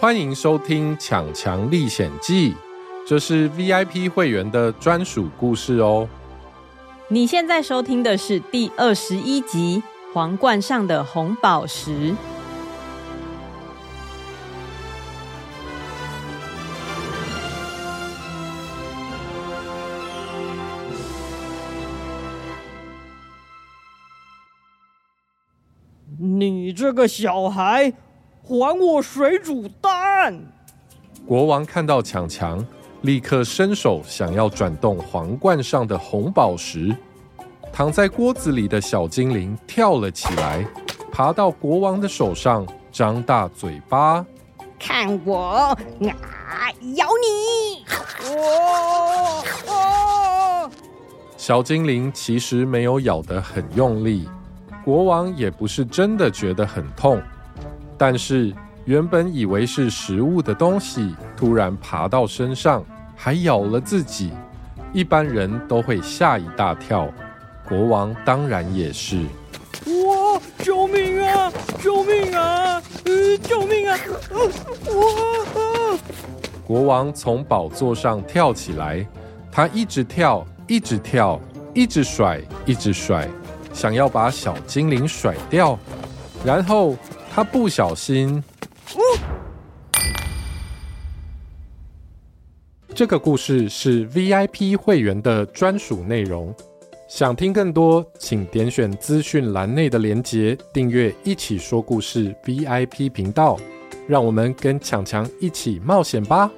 欢迎收听《抢强历险记》，这是 VIP 会员的专属故事哦。你现在收听的是第二十一集《皇冠上的红宝石》。你这个小孩！还我水煮蛋！国王看到强强，立刻伸手想要转动皇冠上的红宝石。躺在锅子里的小精灵跳了起来，爬到国王的手上，张大嘴巴，看我啊，咬你！哦哦！小精灵其实没有咬得很用力，国王也不是真的觉得很痛。但是，原本以为是食物的东西，突然爬到身上，还咬了自己，一般人都会吓一大跳，国王当然也是。哇！救命啊！救命啊！呃，救命啊！哇！国王从宝座上跳起来，他一直跳，一直跳，一直甩，一直甩，想要把小精灵甩掉，然后。他不小心，哦。这个故事是 VIP 会员的专属内容。想听更多，请点选资讯栏内的连结，订阅“一起说故事 ”VIP 频道。让我们跟强强一起冒险吧！